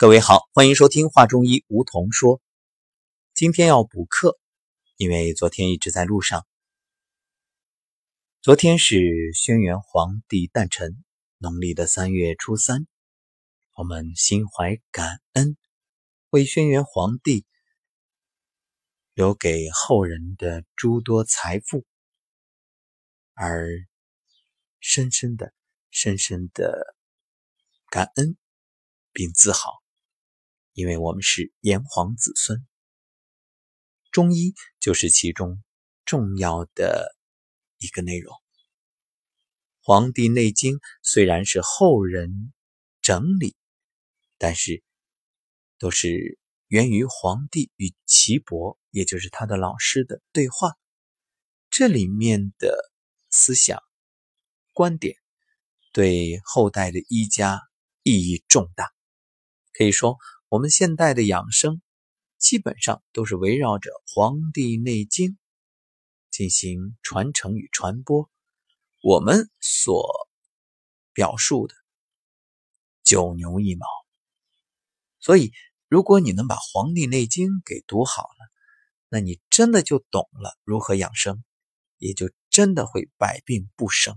各位好，欢迎收听话中医梧桐说。今天要补课，因为昨天一直在路上。昨天是轩辕皇帝诞辰，农历的三月初三，我们心怀感恩，为轩辕皇帝留给后人的诸多财富而深深的、深深的感恩并自豪。因为我们是炎黄子孙，中医就是其中重要的一个内容。《黄帝内经》虽然是后人整理，但是都是源于黄帝与岐伯，也就是他的老师的对话。这里面的思想观点，对后代的医家意义重大，可以说。我们现代的养生基本上都是围绕着《黄帝内经》进行传承与传播。我们所表述的九牛一毛，所以如果你能把《黄帝内经》给读好了，那你真的就懂了如何养生，也就真的会百病不生。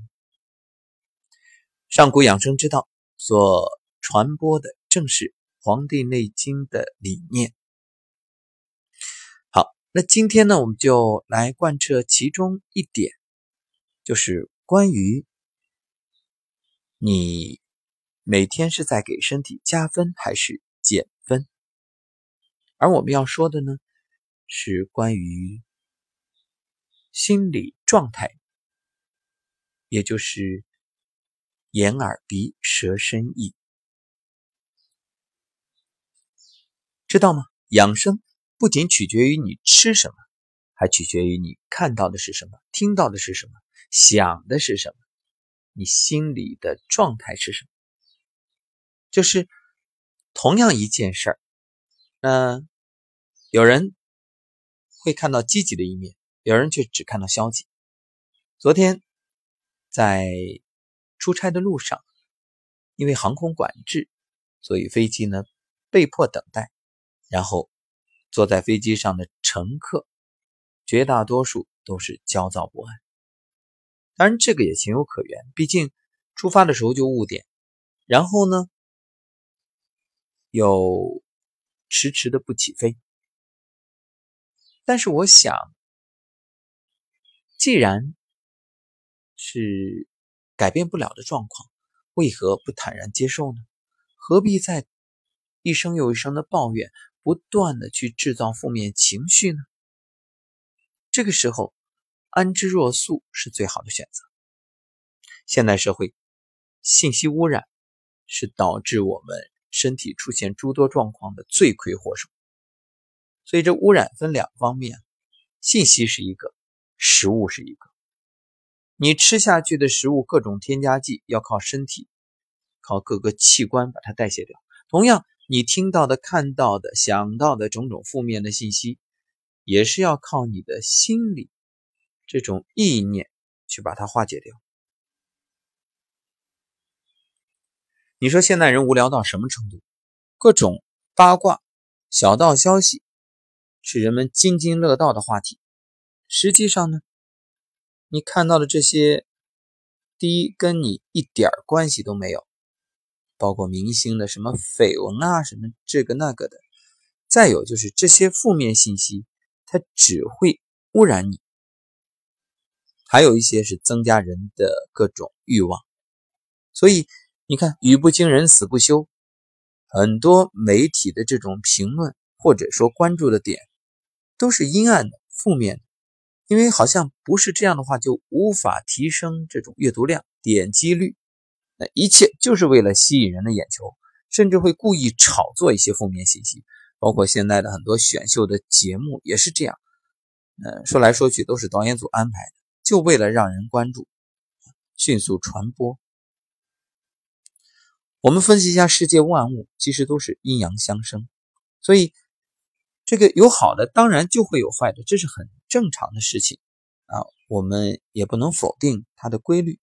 上古养生之道所传播的正是。《黄帝内经》的理念，好，那今天呢，我们就来贯彻其中一点，就是关于你每天是在给身体加分还是减分，而我们要说的呢，是关于心理状态，也就是眼耳鼻舌身意。知道吗？养生不仅取决于你吃什么，还取决于你看到的是什么，听到的是什么，想的是什么，你心里的状态是什么。就是同样一件事儿，那有人会看到积极的一面，有人却只看到消极。昨天在出差的路上，因为航空管制，所以飞机呢被迫等待。然后，坐在飞机上的乘客，绝大多数都是焦躁不安。当然，这个也情有可原，毕竟出发的时候就误点，然后呢，又迟迟的不起飞。但是我想，既然是改变不了的状况，为何不坦然接受呢？何必在一声又一声的抱怨？不断的去制造负面情绪呢？这个时候，安之若素是最好的选择。现代社会信息污染是导致我们身体出现诸多状况的罪魁祸首。所以这污染分两方面，信息是一个，食物是一个。你吃下去的食物各种添加剂要靠身体，靠各个器官把它代谢掉。同样。你听到的、看到的、想到的种种负面的信息，也是要靠你的心理这种意念去把它化解掉。你说现代人无聊到什么程度？各种八卦、小道消息是人们津津乐道的话题。实际上呢，你看到的这些，第一跟你一点关系都没有。包括明星的什么绯闻啊，什么这个那个的，再有就是这些负面信息，它只会污染你。还有一些是增加人的各种欲望，所以你看，语不惊人死不休，很多媒体的这种评论或者说关注的点，都是阴暗的、负面的，因为好像不是这样的话，就无法提升这种阅读量、点击率。一切就是为了吸引人的眼球，甚至会故意炒作一些负面信息，包括现在的很多选秀的节目也是这样。嗯，说来说去都是导演组安排的，就为了让人关注，迅速传播。我们分析一下世界万物，其实都是阴阳相生，所以这个有好的，当然就会有坏的，这是很正常的事情啊。我们也不能否定它的规律，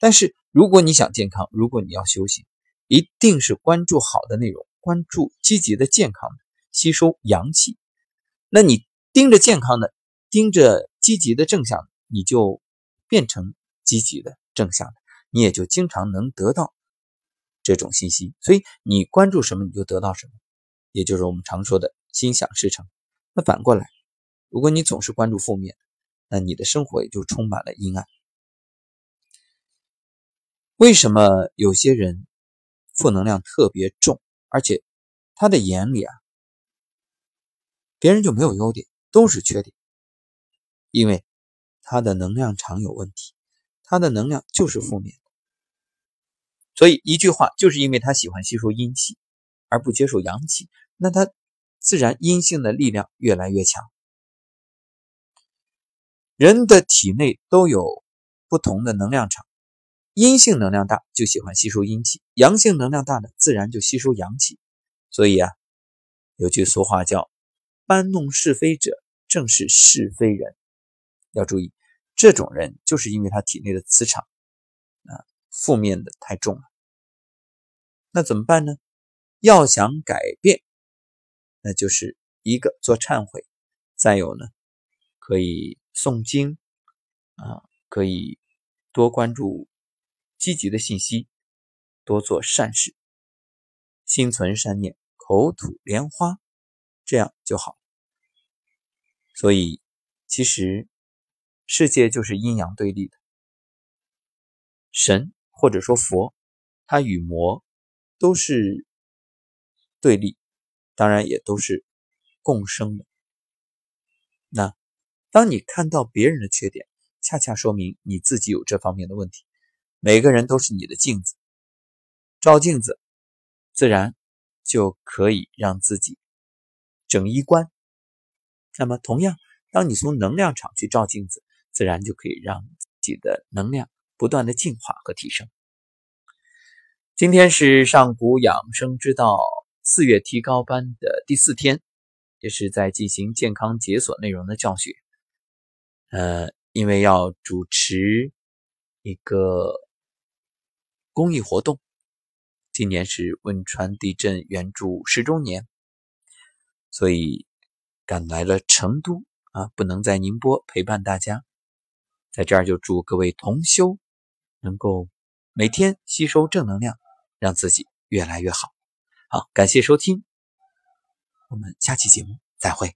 但是。如果你想健康，如果你要修行，一定是关注好的内容，关注积极的、健康的，吸收阳气。那你盯着健康的，盯着积极的、正向的，你就变成积极的、正向的，你也就经常能得到这种信息。所以你关注什么，你就得到什么，也就是我们常说的心想事成。那反过来，如果你总是关注负面，那你的生活也就充满了阴暗。为什么有些人负能量特别重，而且他的眼里啊，别人就没有优点，都是缺点？因为他的能量场有问题，他的能量就是负面的。所以一句话，就是因为他喜欢吸收阴气，而不接受阳气，那他自然阴性的力量越来越强。人的体内都有不同的能量场。阴性能量大就喜欢吸收阴气，阳性能量大的自然就吸收阳气。所以啊，有句俗话叫“搬弄是非者，正是是非人”。要注意，这种人就是因为他体内的磁场啊负面的太重了。那怎么办呢？要想改变，那就是一个做忏悔，再有呢，可以诵经啊，可以多关注。积极的信息，多做善事，心存善念，口吐莲花，这样就好。所以，其实世界就是阴阳对立的。神或者说佛，他与魔都是对立，当然也都是共生的。那当你看到别人的缺点，恰恰说明你自己有这方面的问题。每个人都是你的镜子，照镜子，自然就可以让自己整衣冠。那么，同样，当你从能量场去照镜子，自然就可以让自己的能量不断的进化和提升。今天是上古养生之道四月提高班的第四天，也是在进行健康解锁内容的教学。呃，因为要主持一个。公益活动，今年是汶川地震援助十周年，所以赶来了成都啊，不能在宁波陪伴大家，在这儿就祝各位同修能够每天吸收正能量，让自己越来越好。好，感谢收听，我们下期节目再会。